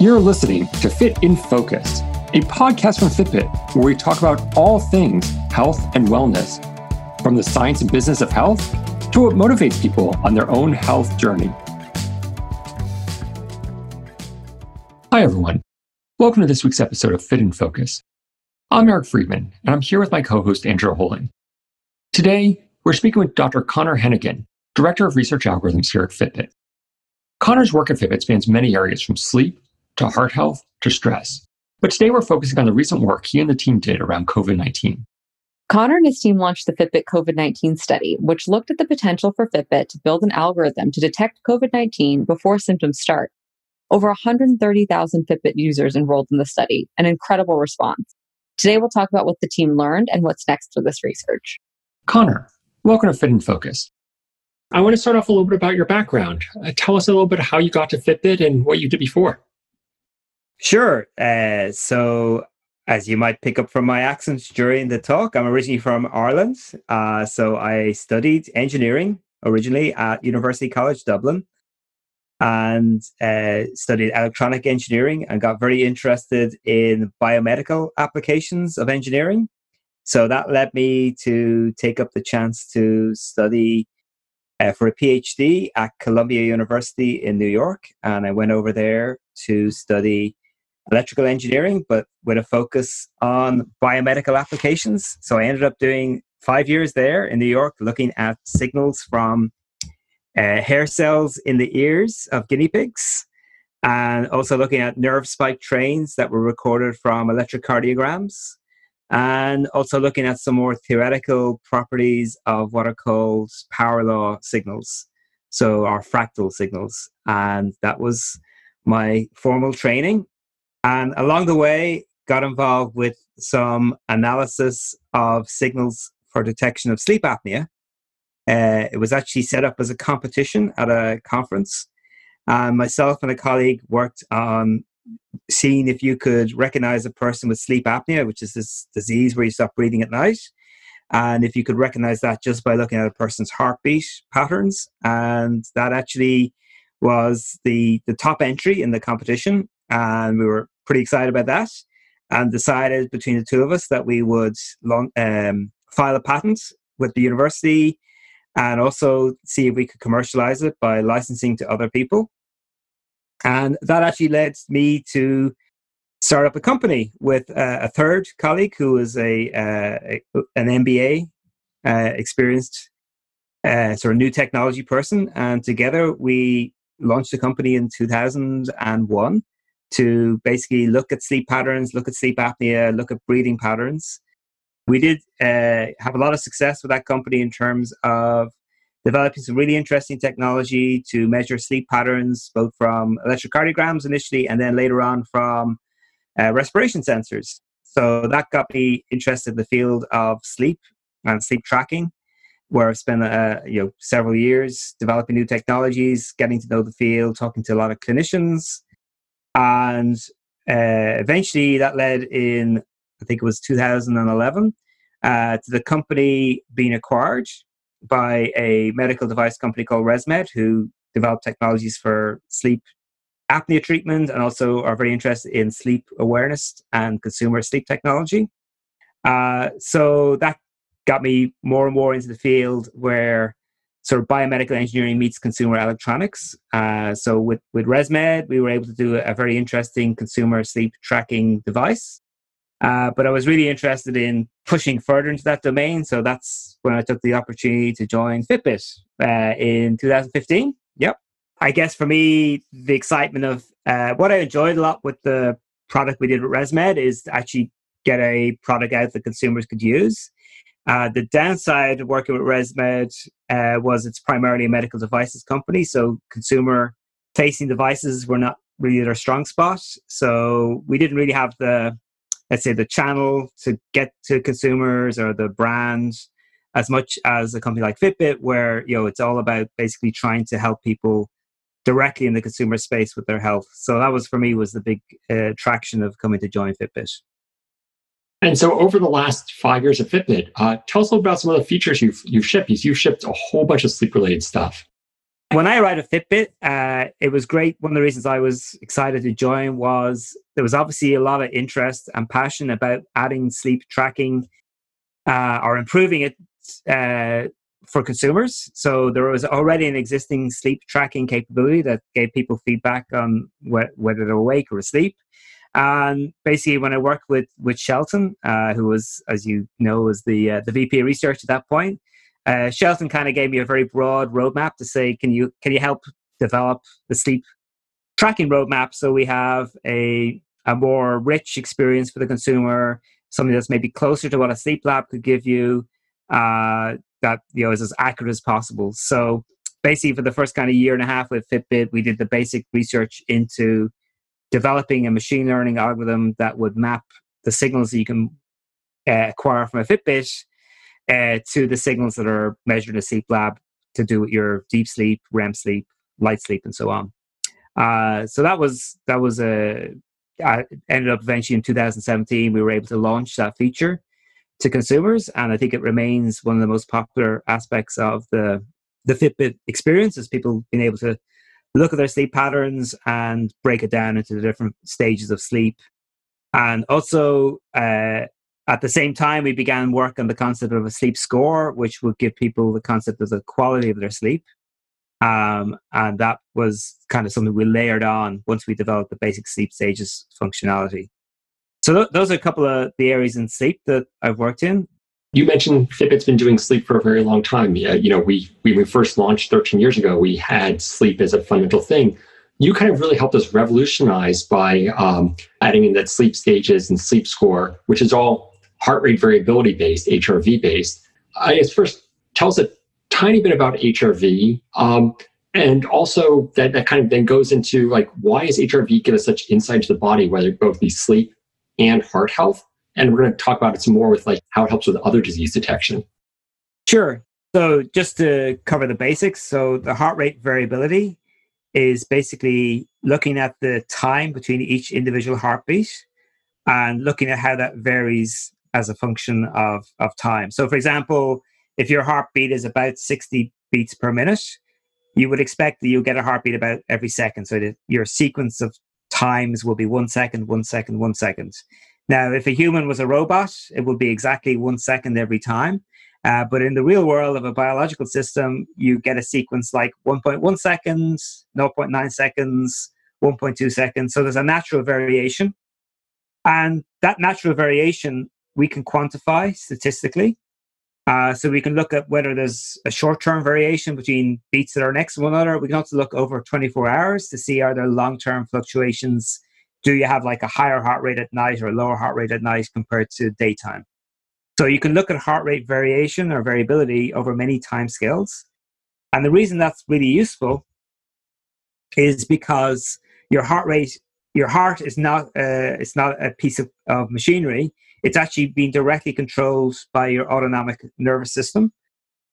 You're listening to Fit in Focus, a podcast from Fitbit where we talk about all things health and wellness, from the science and business of health to what motivates people on their own health journey. Hi, everyone. Welcome to this week's episode of Fit in Focus. I'm Eric Friedman, and I'm here with my co host, Andrew Holing. Today, we're speaking with Dr. Conor Heneghan, Director of Research Algorithms here at Fitbit. Conor's work at Fitbit spans many areas from sleep to heart health to stress. But today we're focusing on the recent work he and the team did around COVID 19. Conor and his team launched the Fitbit COVID 19 study, which looked at the potential for Fitbit to build an algorithm to detect COVID 19 before symptoms start. Over 130,000 Fitbit users enrolled in the study, an incredible response. Today, we'll talk about what the team learned and what's next for this research. Conor, welcome to Fit and Focus. I want to start off a little bit about your background. Uh, tell us a little bit how you got to Fitbit and what you did before. Sure. Uh, so, as you might pick up from my accents during the talk, I'm originally from Ireland. Uh, so, I studied engineering originally at University College Dublin and uh, studied electronic engineering and got very interested in biomedical applications of engineering. So, that led me to take up the chance to study uh, for a PhD at Columbia University in New York. And I went over there to study electrical engineering, but with a focus on biomedical applications. So I ended up doing five years there in New York, looking at signals from uh, hair cells in the ears of guinea pigs, and also looking at nerve spike trains that were recorded from electrocardiograms, and also looking at some more theoretical properties of what are called power law signals, so our fractal signals. And that was my formal training and along the way, got involved with some analysis of signals for detection of sleep apnea. Uh, it was actually set up as a competition at a conference. And myself and a colleague worked on seeing if you could recognize a person with sleep apnea, which is this disease where you stop breathing at night. And if you could recognize that just by looking at a person's heartbeat patterns. And that actually was the, the top entry in the competition. And we were pretty excited about that and decided between the two of us that we would long, um, file a patent with the university and also see if we could commercialize it by licensing to other people. And that actually led me to start up a company with uh, a third colleague who was a, uh, a an MBA uh, experienced uh, sort of new technology person, and together we launched the company in 2001 to basically look at sleep patterns, look at sleep apnea, look at breathing patterns. We did uh, have a lot of success with that company in terms of developing some really interesting technology to measure sleep patterns, both from electrocardiograms initially and then later on from uh, respiration sensors. So that got me interested in the field of sleep and sleep tracking, where I've spent uh, you know several years developing new technologies, getting to know the field, talking to a lot of clinicians, and uh, eventually that led in, I think it was 2011, uh, to the company being acquired by a medical device company called ResMed, who develop technologies for sleep apnea treatment and also are very interested in sleep awareness and consumer sleep technology. Uh, so that got me more and more into the field where sort of biomedical engineering meets consumer electronics. Uh, so with, with ResMed, we were able to do a, a very interesting consumer sleep tracking device. Uh, but I was really interested in pushing further into that domain. So that's when I took the opportunity to join Fitbit uh, in 2015. Yep. I guess for me, the excitement of uh, what I enjoyed a lot with the product we did with ResMed is to actually get a product out that consumers could use. Uh, the downside of working with ResMed uh, was it's primarily a medical devices company, so consumer facing devices were not really their strong spot. So we didn't really have the, let's say, the channel to get to consumers or the brand as much as a company like Fitbit, where you know it's all about basically trying to help people directly in the consumer space with their health. So that was for me was the big uh, attraction of coming to join Fitbit. And so, over the last five years of Fitbit, uh, tell us a little about some of the features you've you've shipped. You've shipped a whole bunch of sleep related stuff. When I arrived at Fitbit, uh, it was great. One of the reasons I was excited to join was there was obviously a lot of interest and passion about adding sleep tracking uh, or improving it uh, for consumers. So there was already an existing sleep tracking capability that gave people feedback on wh- whether they're awake or asleep. And basically, when I worked with with Shelton, uh, who was, as you know, was the uh, the VP of research at that point, uh, Shelton kind of gave me a very broad roadmap to say, can you can you help develop the sleep tracking roadmap so we have a a more rich experience for the consumer, something that's maybe closer to what a sleep lab could give you, uh, that you know is as accurate as possible. So basically, for the first kind of year and a half with Fitbit, we did the basic research into developing a machine learning algorithm that would map the signals that you can uh, acquire from a Fitbit uh, to the signals that are measured in a sleep lab to do with your deep sleep, REM sleep, light sleep, and so on. Uh, so that was that was a. I ended up eventually in 2017. We were able to launch that feature to consumers, and I think it remains one of the most popular aspects of the the Fitbit experience is people being able to look at their sleep patterns and break it down into the different stages of sleep. And also, uh, at the same time, we began work on the concept of a sleep score, which would give people the concept of the quality of their sleep. Um, and that was kind of something we layered on once we developed the basic sleep stages functionality. So th- those are a couple of the areas in sleep that I've worked in. You mentioned Fitbit's been doing sleep for a very long time. Yeah, you know, we when we first launched 13 years ago, we had sleep as a fundamental thing. You kind of really helped us revolutionize by um, adding in that sleep stages and sleep score, which is all heart rate variability based, HRV based. I guess first tell us a tiny bit about HRV. Um, and also that, that kind of then goes into like why is HRV give us such insight into the body, whether it both be sleep and heart health? And we're going to talk about it some more with like how it helps with other disease detection. Sure. So just to cover the basics, so the heart rate variability is basically looking at the time between each individual heartbeat and looking at how that varies as a function of, of time. So, for example, if your heartbeat is about 60 beats per minute, you would expect that you'll get a heartbeat about every second. So that your sequence of times will be one second, one second, one second. Now, if a human was a robot, it would be exactly one second every time. Uh, but in the real world of a biological system, you get a sequence like 1.1 seconds, 0.9 seconds, 1.2 seconds. So there's a natural variation. And that natural variation we can quantify statistically. Uh, so we can look at whether there's a short-term variation between beats that are next to one another. We can also look over 24 hours to see are there long-term fluctuations. Do you have like a higher heart rate at night or a lower heart rate at night compared to daytime? So you can look at heart rate variation or variability over many time scales. And the reason that's really useful is because your heart rate, your heart is not uh, it's not a piece of, of machinery it's actually being directly controlled by your autonomic nervous system.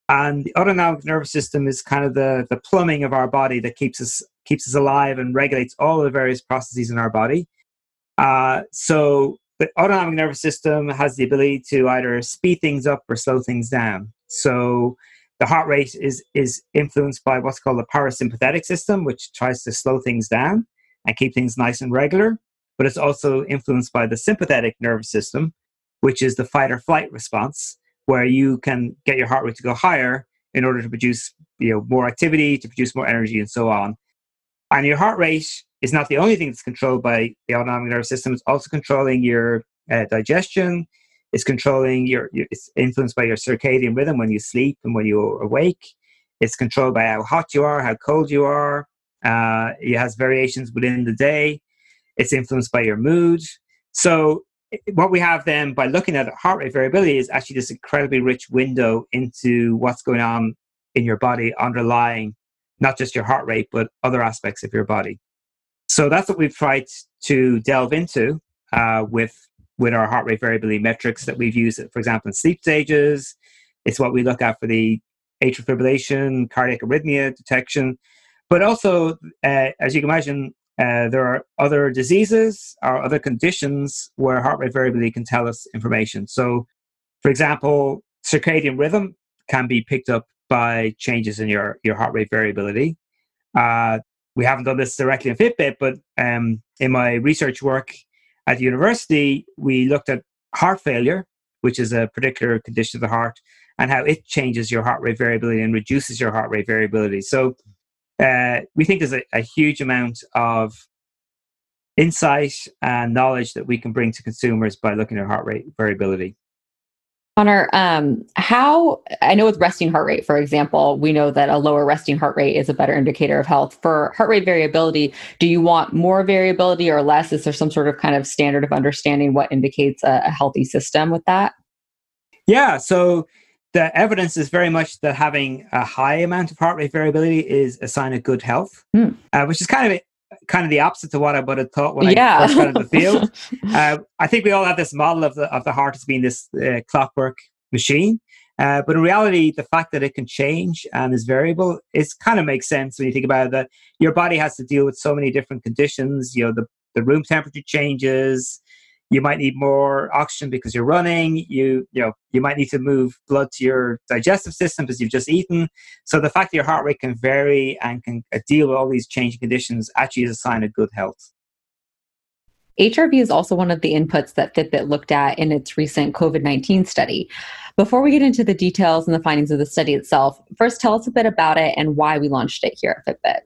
And the autonomic nervous system is kind of the, the plumbing of our body that keeps us keeps us alive and regulates all the various processes in our body. Uh, so the autonomic nervous system has the ability to either speed things up or slow things down. So the heart rate is is influenced by what's called the parasympathetic system, which tries to slow things down and keep things nice and regular. But it's also influenced by the sympathetic nervous system, which is the fight or flight response, where you can get your heart rate to go higher in order to produce you know more activity, to produce more energy, and so on. And your heart rate is not the only thing that's controlled by the autonomic nervous system. It's also controlling your uh, digestion. It's controlling your, your. It's influenced by your circadian rhythm when you sleep and when you're awake. It's controlled by how hot you are, how cold you are. Uh, it has variations within the day. It's influenced by your mood. So what we have then by looking at heart rate variability is actually this incredibly rich window into what's going on in your body underlying not just your heart rate but other aspects of your body. So that's what we've tried to delve into uh, with with our heart rate variability metrics that we've used for example in sleep stages. It's what we look at for the atrial fibrillation cardiac arrhythmia detection but also uh, as you can imagine uh, there are other diseases or other conditions where heart rate variability can tell us information. So, for example, circadian rhythm can be picked up by changes in your, your heart rate variability. Uh, we haven't done this directly in Fitbit, but um, in my research work at the university, we looked at heart failure, which is a particular condition of the heart, and how it changes your heart rate variability and reduces your heart rate variability. So uh, we think there's a, a huge amount of insight and knowledge that we can bring to consumers by looking at heart rate variability. Conor, um, how I know with resting heart rate, for example, we know that a lower resting heart rate is a better indicator of health. For heart rate variability, do you want more variability or less? Is there some sort of kind of standard of understanding what indicates a, a healthy system with that? Yeah, so the evidence is very much that having a high amount of heart rate variability is a sign of good health, mm. uh, which is kind of kind of the opposite to what I would have thought when yeah. I first got into the field. uh, I think we all have this model of the of the heart as being this uh, clockwork machine, uh, but in reality, the fact that it can change and is variable is kind of makes sense when you think about it. That your body has to deal with so many different conditions. You know, the the room temperature changes you might need more oxygen because you're running you you know you might need to move blood to your digestive system because you've just eaten so the fact that your heart rate can vary and can uh, deal with all these changing conditions actually is a sign of good health HRV is also one of the inputs that Fitbit looked at in its recent COVID 19 study. Before we get into the details and the findings of the study itself, first tell us a bit about it and why we launched it here at Fitbit.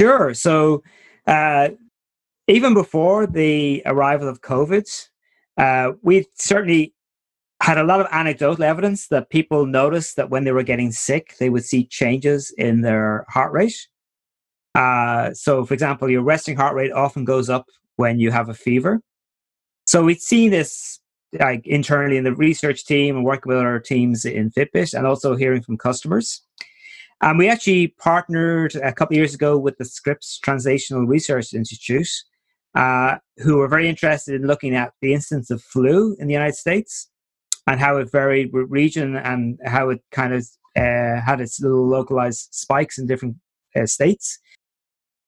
Sure. So, uh, even before the arrival of COVID, uh, we certainly had a lot of anecdotal evidence that people noticed that when they were getting sick, they would see changes in their heart rate. Uh, so, for example, your resting heart rate often goes up when you have a fever. So, we'd seen this like internally in the research team and working with our teams in Fitbit, and also hearing from customers. And we actually partnered a couple of years ago with the Scripps Translational Research Institute uh, who were very interested in looking at the incidence of flu in the United States and how it varied with region and how it kind of uh, had its little localized spikes in different uh, states.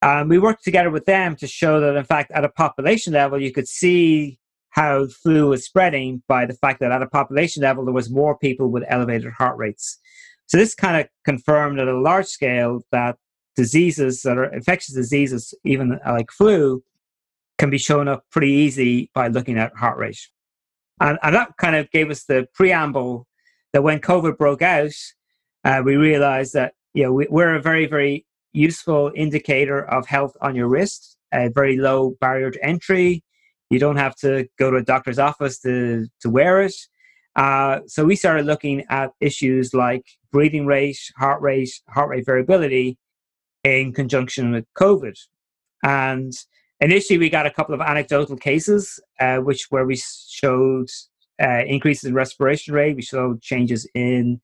Um, we worked together with them to show that, in fact, at a population level, you could see how flu was spreading by the fact that at a population level, there was more people with elevated heart rates. So this kind of confirmed at a large scale that diseases that are infectious diseases, even like flu, can be shown up pretty easy by looking at heart rate. And, and that kind of gave us the preamble that when COVID broke out, uh, we realized that you know we, we're a very very useful indicator of health on your wrist. A very low barrier to entry. You don't have to go to a doctor's office to to wear it. Uh, so we started looking at issues like breathing rate, heart rate, heart rate variability in conjunction with COVID. And initially we got a couple of anecdotal cases uh, which where we showed uh, increases in respiration rate. We showed changes in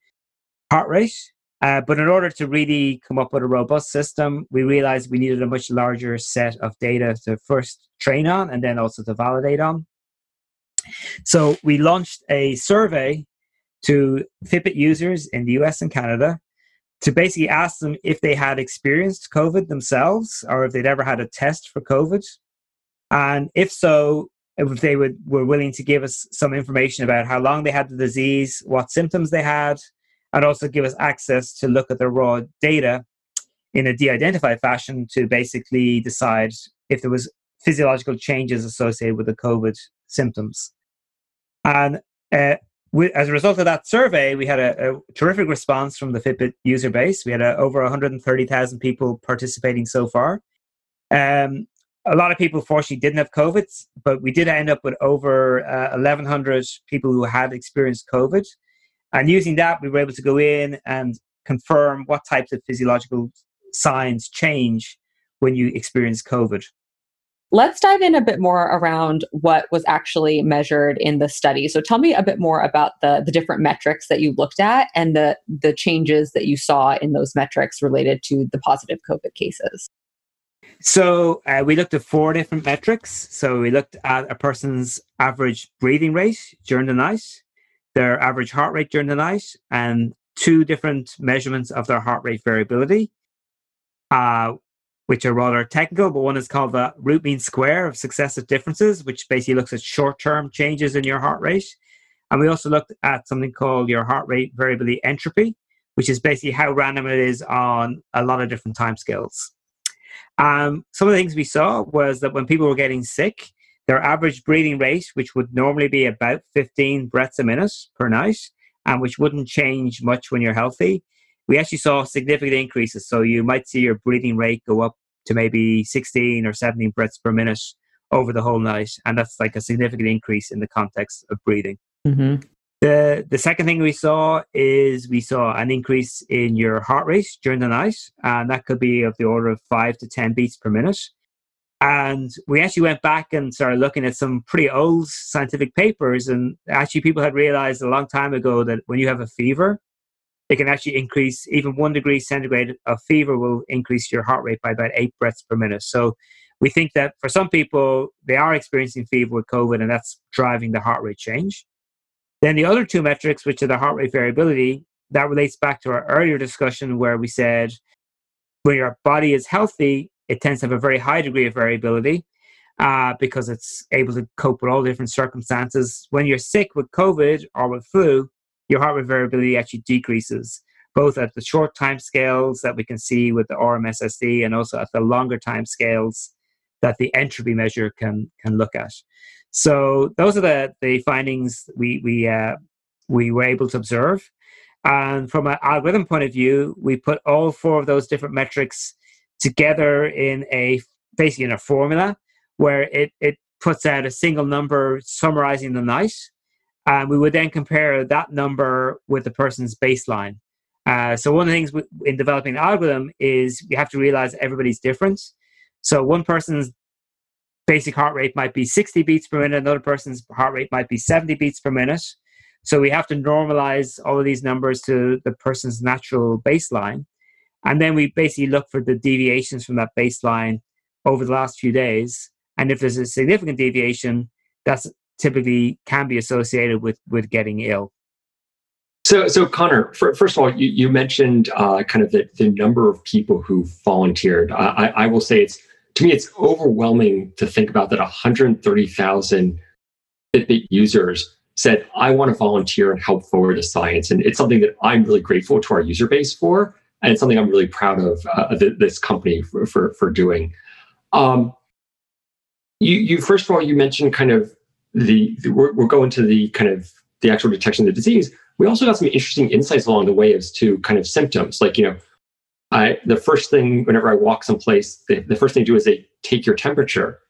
heart rate. Uh, but in order to really come up with a robust system we realized we needed a much larger set of data to first train on and then also to validate on. So we launched a survey to fitbit users in the us and canada to basically ask them if they had experienced COVID themselves or if they'd ever had a test for COVID. And if so, if they would, were willing to give us some information about how long they had the disease, what symptoms they had, and also give us access to look at their raw data in a de-identified fashion to basically decide if there was physiological changes associated with the COVID symptoms. And uh, we, as a result of that survey, we had a, a, terrific response from the Fitbit user base. We had a, over 130,000 people participating so far. Um, a lot of people, fortunately, didn't have COVID, but we did end up with over uh, 1,100 people who had experienced COVID. And using that, we were able to go in and confirm what types of physiological signs change when you experience COVID. Let's dive in a bit more around what was actually measured in the study. So tell me a bit more about the, the different metrics that you looked at and the, the changes that you saw in those metrics related to the positive COVID cases. So uh, we looked at four different metrics. So we looked at a person's average breathing rate during the night, their average heart rate during the night, and two different measurements of their heart rate variability. Uh, which are rather technical, but one is called the root mean square of successive differences, which basically looks at short term changes in your heart rate. And we also looked at something called your heart rate variability entropy, which is basically how random it is on a lot of different timescales. Um, some of the things we saw was that when people were getting sick, their average breathing rate, which would normally be about 15 breaths a minute per night, and which wouldn't change much when you're healthy, we actually saw significant increases. So you might see your breathing rate go up to maybe 16 or 17 breaths per minute over the whole night. And that's like a significant increase in the context of breathing. Mm-hmm. The, the second thing we saw is we saw an increase in your heart rate during the night, and that could be of the order of five to 10 beats per minute. And we actually went back and started looking at some pretty old scientific papers. And actually, people had realized a long time ago that when you have a fever, it can actually increase even one degree centigrade of fever will increase your heart rate by about eight breaths per minute. So we think that for some people, they are experiencing fever with COVID, and that's driving the heart rate change. Then the other two metrics, which are the heart rate variability, that relates back to our earlier discussion where we said when your body is healthy, it tends to have a very high degree of variability uh, because it's able to cope with all different circumstances. When you're sick with COVID or with flu, your heart rate variability actually decreases, both at the short time scales that we can see with the RMSSD and also at the longer time scales that the entropy measure can can look at. So those are the, the findings we we uh, we were able to observe. And from an algorithm point of view, we put all four of those different metrics together in a basically in a formula where it, it puts out a single number summarizing the night. And we would then compare that number with the person's baseline. Uh, so one of the things in developing an algorithm is we have to realize everybody's different. So one person's basic heart rate might be 60 beats per minute, another person's heart rate might be 70 beats per minute. So we have to normalize all of these numbers to the person's natural baseline. And then we basically look for the deviations from that baseline over the last few days. And if there's a significant deviation, that's typically can be associated with with getting ill. So, so Conor, for, first of all, you, you mentioned uh, kind of the, the number of people who volunteered. I, I will say it's to me, it's overwhelming to think about that 130,000 Fitbit users said, I want to volunteer and help forward the science. And it's something that I'm really grateful to our user base for. And it's something I'm really proud of uh, this company for, for, for doing. Um, you, you, first of all, you mentioned kind of the, the we're, we're going to the kind of the actual detection of the disease. We also got some interesting insights along the way as to kind of symptoms. Like, you know, I, the first thing, whenever I walk someplace, the, the first thing they do is they take your temperature.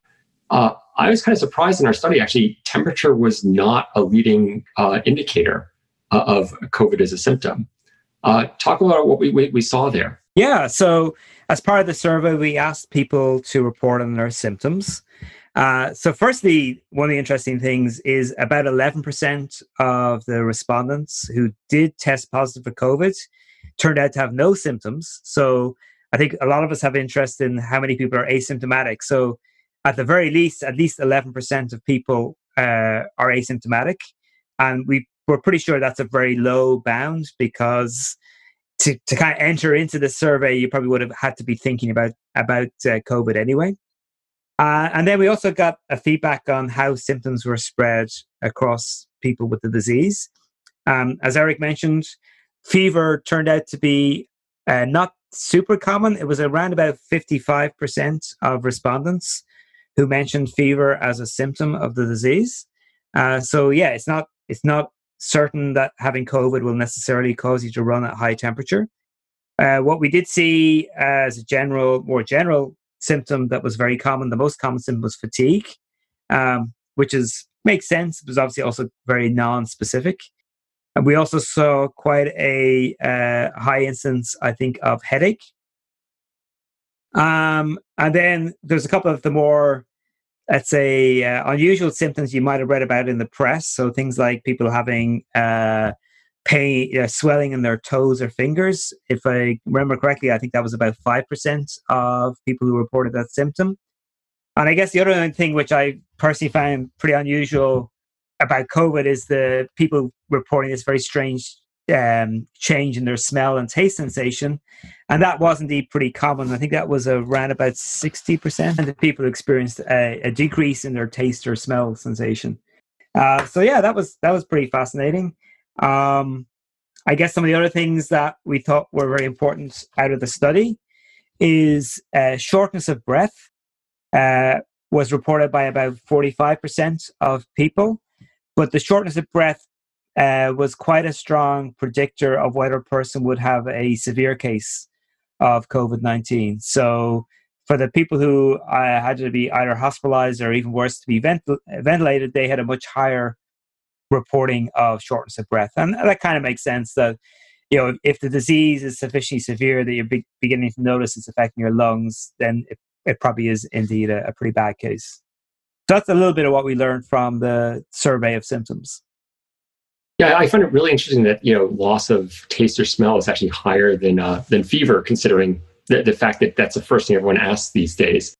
Uh, I was kind of surprised in our study, actually, temperature was not a leading uh, indicator uh, of COVID as a symptom. Uh, talk about what we, we, we, saw there. Yeah. So, as part of the survey, we asked people to report on their symptoms. Uh, so, firstly, one of the interesting things is about 11% of the respondents who did test positive for COVID turned out to have no symptoms. So I think a lot of us have interest in how many people are asymptomatic. So at the very least, at least 11% of people uh, are asymptomatic. And we, we're pretty sure that's a very low bound because to, to kind of enter into the survey, you probably would have had to be thinking about, about uh, COVID anyway. Uh, and then we also got a feedback on how symptoms were spread across people with the disease. Um, as Eric mentioned, fever turned out to be uh, not super common. It was around about 55% of respondents who mentioned fever as a symptom of the disease. Uh, so yeah, it's not it's not certain that having COVID will necessarily cause you to run at high temperature. Uh, what we did see as a general, more general symptom that was very common, the most common symptom was fatigue, um, which is makes sense. It was obviously also very non-specific. And we also saw quite a uh, high instance, I think, of headache. Um, and then there's a couple of the more, let's say, uh, unusual symptoms you might have read about in the press. So things like people having uh, pain, uh, swelling in their toes or fingers. If I remember correctly, I think that was about 5% of people who reported that symptom. And I guess the other thing which I personally found pretty unusual about COVID is the people reporting this very strange um, change in their smell and taste sensation. And that was indeed pretty common. I think that was around about 60% of the people experienced a, a, decrease in their taste or smell sensation. Uh, so yeah, that was that was pretty fascinating. Um, I guess some of the other things that we thought were very important out of the study is uh, shortness of breath uh, was reported by about 45% of people. But the shortness of breath uh, was quite a strong predictor of whether a person would have a severe case of COVID 19. So, for the people who uh, had to be either hospitalized or even worse, to be ventil- ventilated, they had a much higher reporting of shortness of breath. And that kind of makes sense that, you know, if the disease is sufficiently severe that you're be- beginning to notice it's affecting your lungs, then it it probably is indeed a, a pretty bad case. So that's a little bit of what we learned from the survey of symptoms. Yeah, I find it really interesting that you know loss of taste or smell is actually higher than uh, than fever, considering the, the fact that that's the first thing everyone asks these days.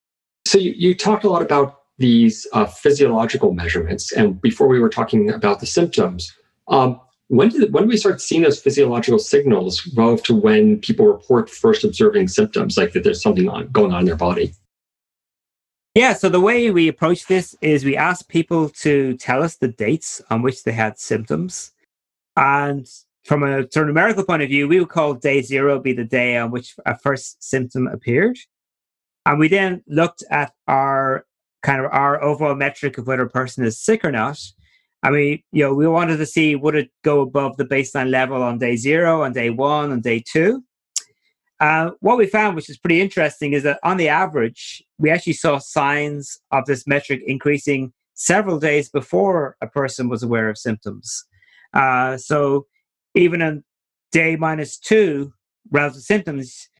So you, you talked a lot about these uh, physiological measurements, and before we were talking about the symptoms. Um, when did when did we start seeing those physiological signals relative to when people report first observing symptoms, like that there's something on, going on in their body? Yeah, so the way we approach this is we ask people to tell us the dates on which they had symptoms. And from a sort of numerical point of view, we would call day zero be the day on which a first symptom appeared. And we then looked at our kind of our overall metric of whether a person is sick or not. I mean, you know, we wanted to see would it go above the baseline level on day zero, on day one, on day two. Uh, what we found, which is pretty interesting, is that on the average, we actually saw signs of this metric increasing several days before a person was aware of symptoms. Uh, so even on day minus two, relative symptoms,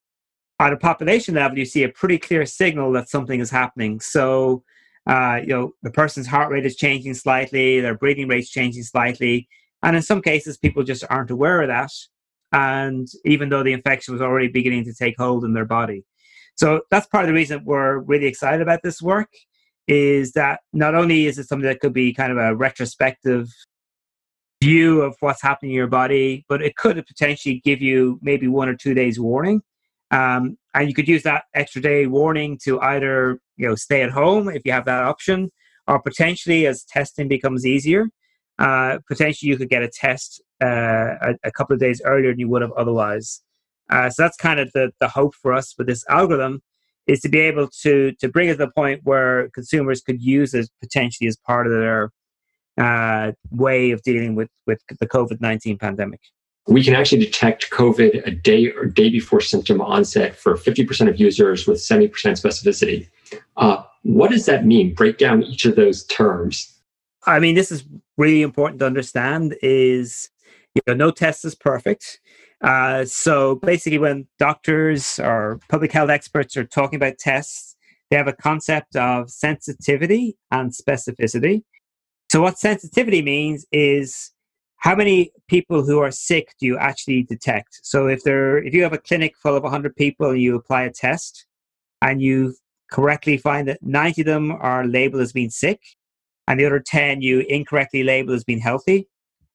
on a population level, you see a pretty clear signal that something is happening. So uh, you know, the person's heart rate is changing slightly, their breathing rate's changing slightly, and in some cases, people just aren't aware of that. And even though the infection was already beginning to take hold in their body, so that's part of the reason we're really excited about this work. Is that not only is it something that could be kind of a retrospective view of what's happening in your body, but it could potentially give you maybe one or two days warning um, and you could use that extra day warning to either you know stay at home if you have that option, or potentially as testing becomes easier, uh, potentially you could get a test uh, a, a, couple of days earlier than you would have otherwise. Uh, so that's kind of the, the hope for us with this algorithm is to be able to to bring it to the point where consumers could use it potentially as part of their uh, way of dealing with with the COVID nineteen pandemic we can actually detect COVID a day or day before symptom onset for 50% of users with 70% specificity. Uh, what does that mean? Break down each of those terms. I mean, this is really important to understand. Is you know, no test is perfect. Uh, so basically, when doctors or public health experts are talking about tests, they have a concept of sensitivity and specificity. So, what sensitivity means is how many people who are sick do you actually detect? So if there, if you have a clinic full of 100 people and you apply a test and you correctly find that 90 of them are labeled as being sick and the other 10 you incorrectly label as being healthy,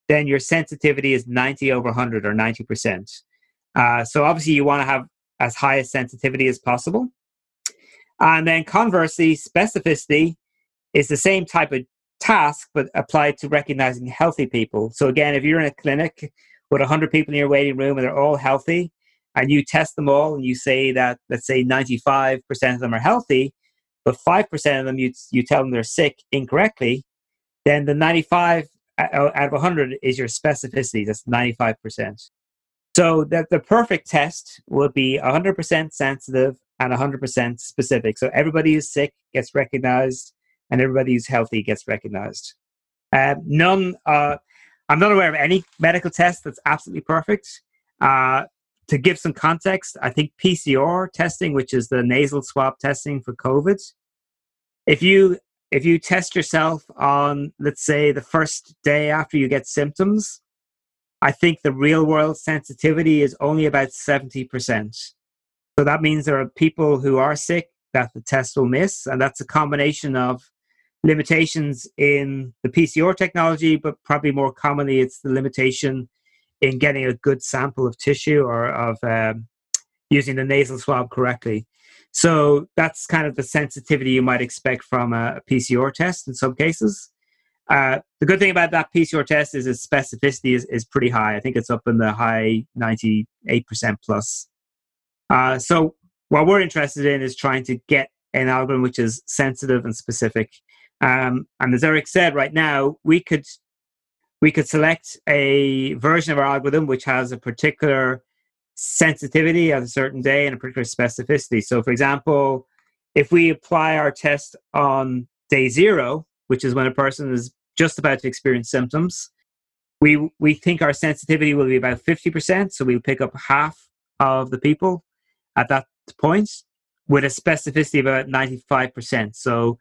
then your sensitivity is 90 over 100 or 90%. Uh, so obviously you want to have as high a sensitivity as possible. And then conversely, specificity is the same type of task, but applied to recognizing healthy people. So again, if you're in a clinic with 100 people in your waiting room and they're all healthy, and you test them all and you say that, let's say 95% of them are healthy, but 5% of them you, you tell them they're sick incorrectly, then the 95 uh, uh, out of 100 is your specificity. That's 95%. So that the perfect test would be 100% sensitive and 100% specific. So everybody who's sick gets recognized and everybody who's healthy gets recognized. Uh, none, uh, I'm not aware of any medical test that's absolutely perfect. Uh, to give some context, I think PCR testing, which is the nasal swab testing for COVID, if you if you test yourself on, let's say, the first day after you get symptoms, I think the real world sensitivity is only about 70%. So that means there are people who are sick that the test will miss, and that's a combination of limitations in the PCR technology, but probably more commonly, it's the limitation in getting a good sample of tissue or of um, using the nasal swab correctly. So that's kind of the sensitivity you might expect from a PCR test in some cases. Uh, the good thing about that PCR test is its specificity is, is pretty high. I think it's up in the high 98% plus. Uh, so what we're interested in is trying to get an algorithm which is sensitive and specific. Um, and as Eric said, right now we could we could select a version of our algorithm which has a particular sensitivity at a certain day and a particular specificity. So, for example, if we apply our test on day zero, which is when a person is just about to experience symptoms, we we think our sensitivity will be about 50%. So we'll pick up half of the people at that point with a specificity of about 95%. So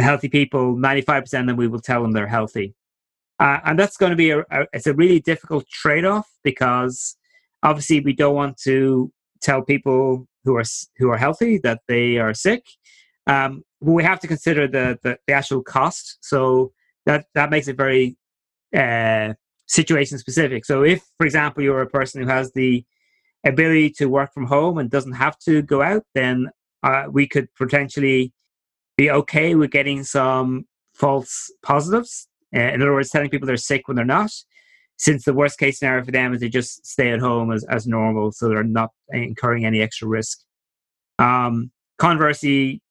the healthy people, 95%, then we will tell them they're healthy. Uh, and that's going to be a, a, it's a really difficult trade-off because obviously we don't want to tell people who are who are healthy that they are sick. Um, but we have to consider the, the, the actual cost. So that that makes it very uh, situation specific. So if, for example, you're a person who has the ability to work from home and doesn't have to go out, then uh, we could potentially be okay with getting some false positives. Uh, in other words, telling people they're sick when they're not since the worst case scenario for them is they just stay at home as, as normal, so they're not incurring any extra risk. Um, conversely,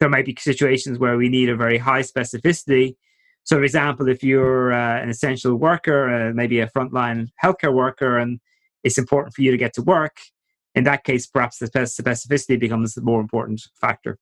there might be situations where we need a very high specificity. So, for example, if you're uh, an essential worker, uh, maybe a frontline healthcare worker, and it's important for you to get to work, in that case, perhaps the specificity becomes the more important factor.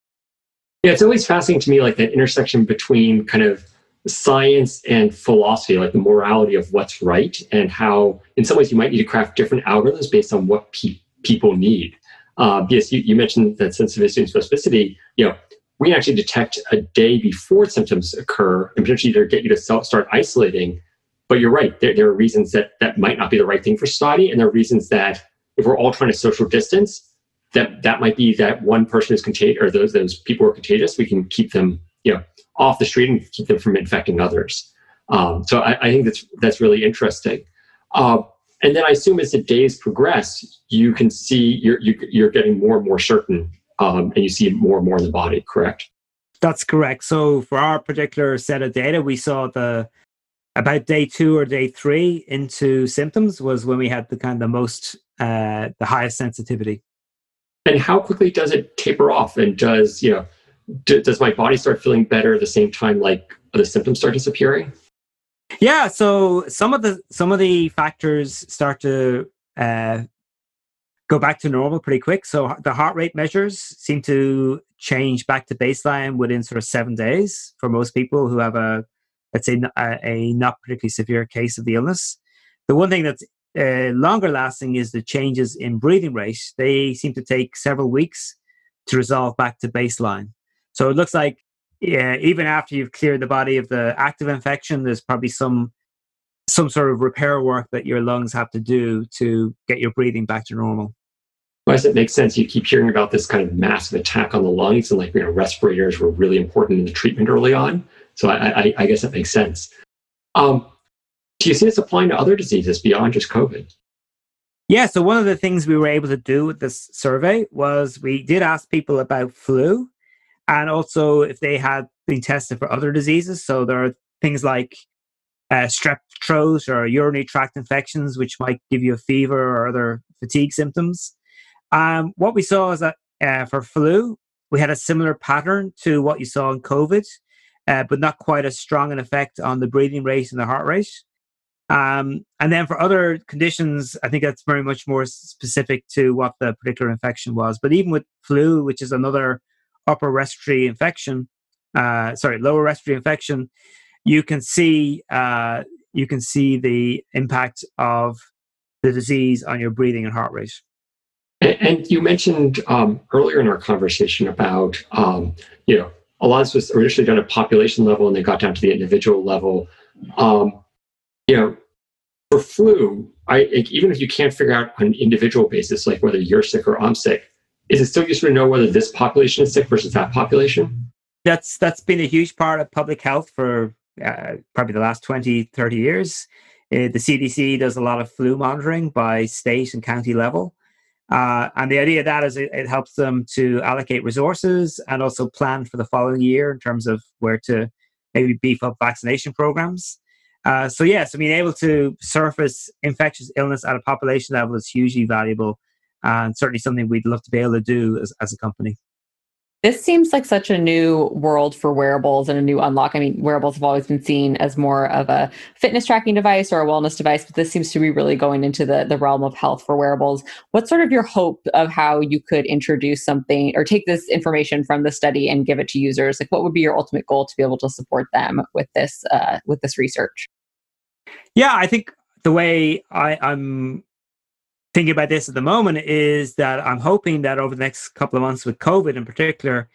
Yeah, it's always fascinating to me, like that intersection between kind of science and philosophy, like the morality of what's right, and how, in some ways, you might need to craft different algorithms based on what pe- people need. Uh, yes, you, you, mentioned that sensitivity and specificity. You know, we actually detect a day before symptoms occur, and potentially either get you to start isolating. But you're right; there, there are reasons that that might not be the right thing for society, and there are reasons that if we're all trying to social distance, that that might be that one person is contagious, or those those people are contagious. We can keep them, you know, off the street and keep them from infecting others. Um, so I, I, think that's that's really interesting. Uh, and then I assume as the days progress, you can see you're you, are you are getting more and more certain, um, and you see more and more in the body. Correct? That's correct. So for our particular set of data, we saw the about day two or day three into symptoms was when we had the kind of the most uh, the highest sensitivity. And how quickly does it taper off? And does you know do, does my body start feeling better at the same time like the symptoms start disappearing? Yeah so some of the some of the factors start to uh, go back to normal pretty quick. So the heart rate measures seem to change back to baseline within sort of seven days for most people who have a let's say a, a not particularly severe case of the illness. The one thing that's uh, longer lasting is the changes in breathing rate they seem to take several weeks to resolve back to baseline so it looks like even after you've cleared the body of the active infection, there's probably some some sort of repair work that your lungs have to do to get your breathing back to normal. Well, as it makes sense, you keep hearing about this kind of massive attack on the lungs, and like you know, respirators were really important in the treatment early on. So I, I, I guess that makes sense. Um, do you see this applying to other diseases beyond just COVID? Yeah. So one of the things we were able to do with this survey was we did ask people about flu and also if they had been tested for other diseases. So there are things like uh, strep throat or urinary tract infections, which might give you a fever or other fatigue symptoms. Um, what we saw is that uh, for flu, we had a similar pattern to what you saw in COVID, uh, but not quite as strong an effect on the breathing rate and the heart rate. Um, and then for other conditions, I think that's very much more specific to what the particular infection was. But even with flu, which is another upper respiratory infection, uh, sorry, lower respiratory infection, you can see uh, you can see the impact of the disease on your breathing and heart rate. And, you mentioned um, earlier in our conversation about um, you know a lot of this was initially done at population level and they got down to the individual level. Um, you know, for flu, I even if you can't figure out on an individual basis, like whether you're sick or I'm sick, is it still useful to know whether this population is sick versus that population? That's that's been a huge part of public health for uh, probably the last 20, 30 years. Uh, the CDC does a lot of flu monitoring by state and county level. Uh, and the idea of that is it, it, helps them to allocate resources and also plan for the following year in terms of where to maybe beef up vaccination programs. Uh, so yeah, so being able to surface infectious illness at a population level is hugely valuable, and certainly something we'd love to be able to do as, as a company. This seems like such a new world for wearables and a new unlock. I mean, wearables have always been seen as more of a fitness tracking device or a wellness device, but this seems to be really going into the, the realm of health for wearables. What's sort of your hope of how you could introduce something or take this information from the study and give it to users? Like, what would be your ultimate goal to be able to support them with this uh, with this research? Yeah, I think the way I, I'm thinking about this at the moment is that I'm hoping that over the next couple of months with COVID in particular,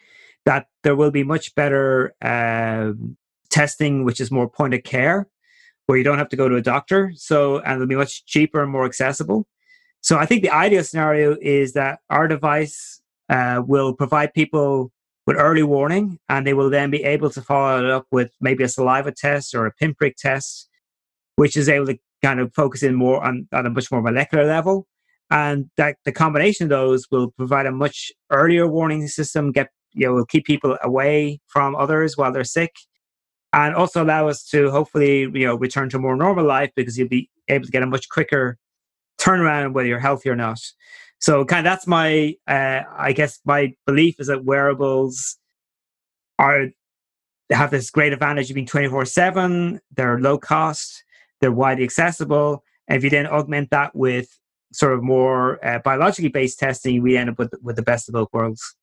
that there will be much better uh, testing, which is more point of care, where you don't have to go to a doctor. So, and it'll be much cheaper and more accessible. So, I think the ideal scenario is that our device uh, will provide people with early warning, and they will then be able to follow it up with maybe a saliva test or a pinprick test, which is able to kind of focus in more on, on a much more molecular level. And that the combination of those will provide a much earlier warning system get you know will keep people away from others while they're sick and also allow us to hopefully you know return to a more normal life because you'll be able to get a much quicker turnaround whether you're healthy or not. So kind of that's my uh, i guess my belief is that wearables are have this great advantage of being 24 7 they're low cost they're widely accessible and if you then augment that with sort of more uh, biologically based testing, we end up with with the best of both worlds.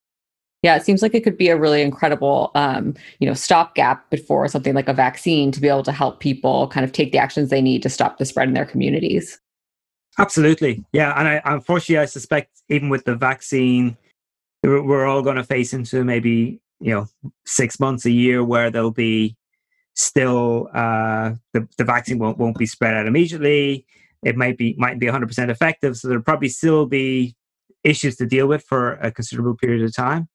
Yeah, it seems like it could be a really incredible, um, you know, stopgap before something like a vaccine to be able to help people kind of take the actions they need to stop the spread in their communities. Absolutely, yeah, and I, unfortunately, I suspect even with the vaccine, we're all going to face into maybe you know six months, a year, where there'll be still uh, the the vaccine won't won't be spread out immediately. It might be might be 100% effective. So there'll probably still be issues to deal with for a considerable period of time.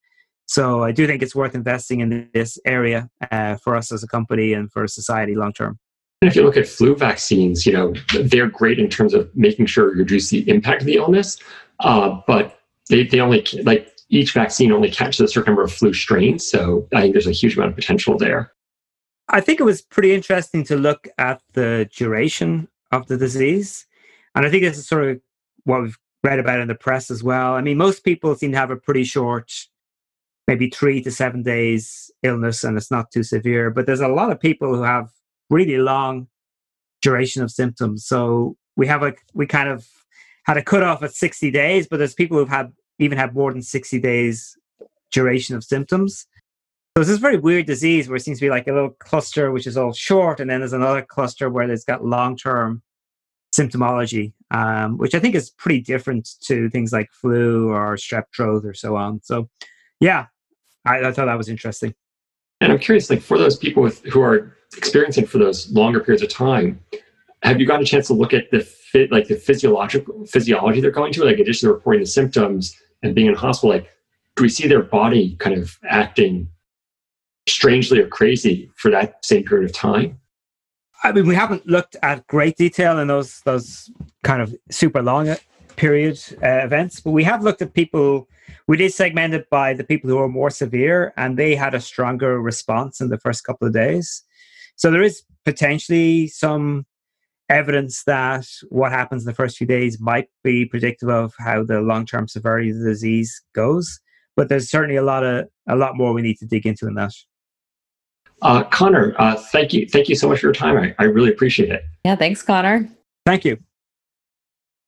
So i do think it's worth investing in this area uh, for us as a company and for society long term. And if you look at flu vaccines you know they're great in terms of making sure you reduce the impact of the illness uh, but they, they only like each vaccine only catches a certain number of flu strains. So i think there's a huge amount of potential there I think it was pretty interesting to look at the duration of the disease. And I think this is sort of what we've read about in the press as well. I mean, most people seem to have a pretty short, maybe three to seven days illness, and it's not too severe. But there's a lot of people who have really long duration of symptoms. So we have like we kind of had a cutoff at 60 days, but there's people who've had even had more than 60 days duration of symptoms. So it's this very weird disease where it seems to be like a little cluster which is all short, and then there's another cluster where it's got long term symptomology, um, which I think is pretty different to things like flu or strep throat or so on. So, yeah, I, I thought that was interesting. And I'm curious, like for those people with, who are experiencing for those longer periods of time, have you gotten a chance to look at the fit, like the physiological physiology they're going to, like addition to reporting the symptoms and being in hospital? Like, do we see their body kind of acting strangely or crazy for that same period of time? I mean, we haven't looked at great detail in those those kind of super long uh, period uh, events, but we have looked at people. We did segment it by the people who are more severe, and they had a stronger response in the first couple of days. So there is potentially some evidence that what happens in the first few days might be predictive of how the long term severity of the disease goes. But there's certainly a lot of a lot more we need to dig into in that. Uh, Conor, uh, thank you. Thank you so much for your time. I, I really appreciate it. Yeah, thanks, Conor. Thank you.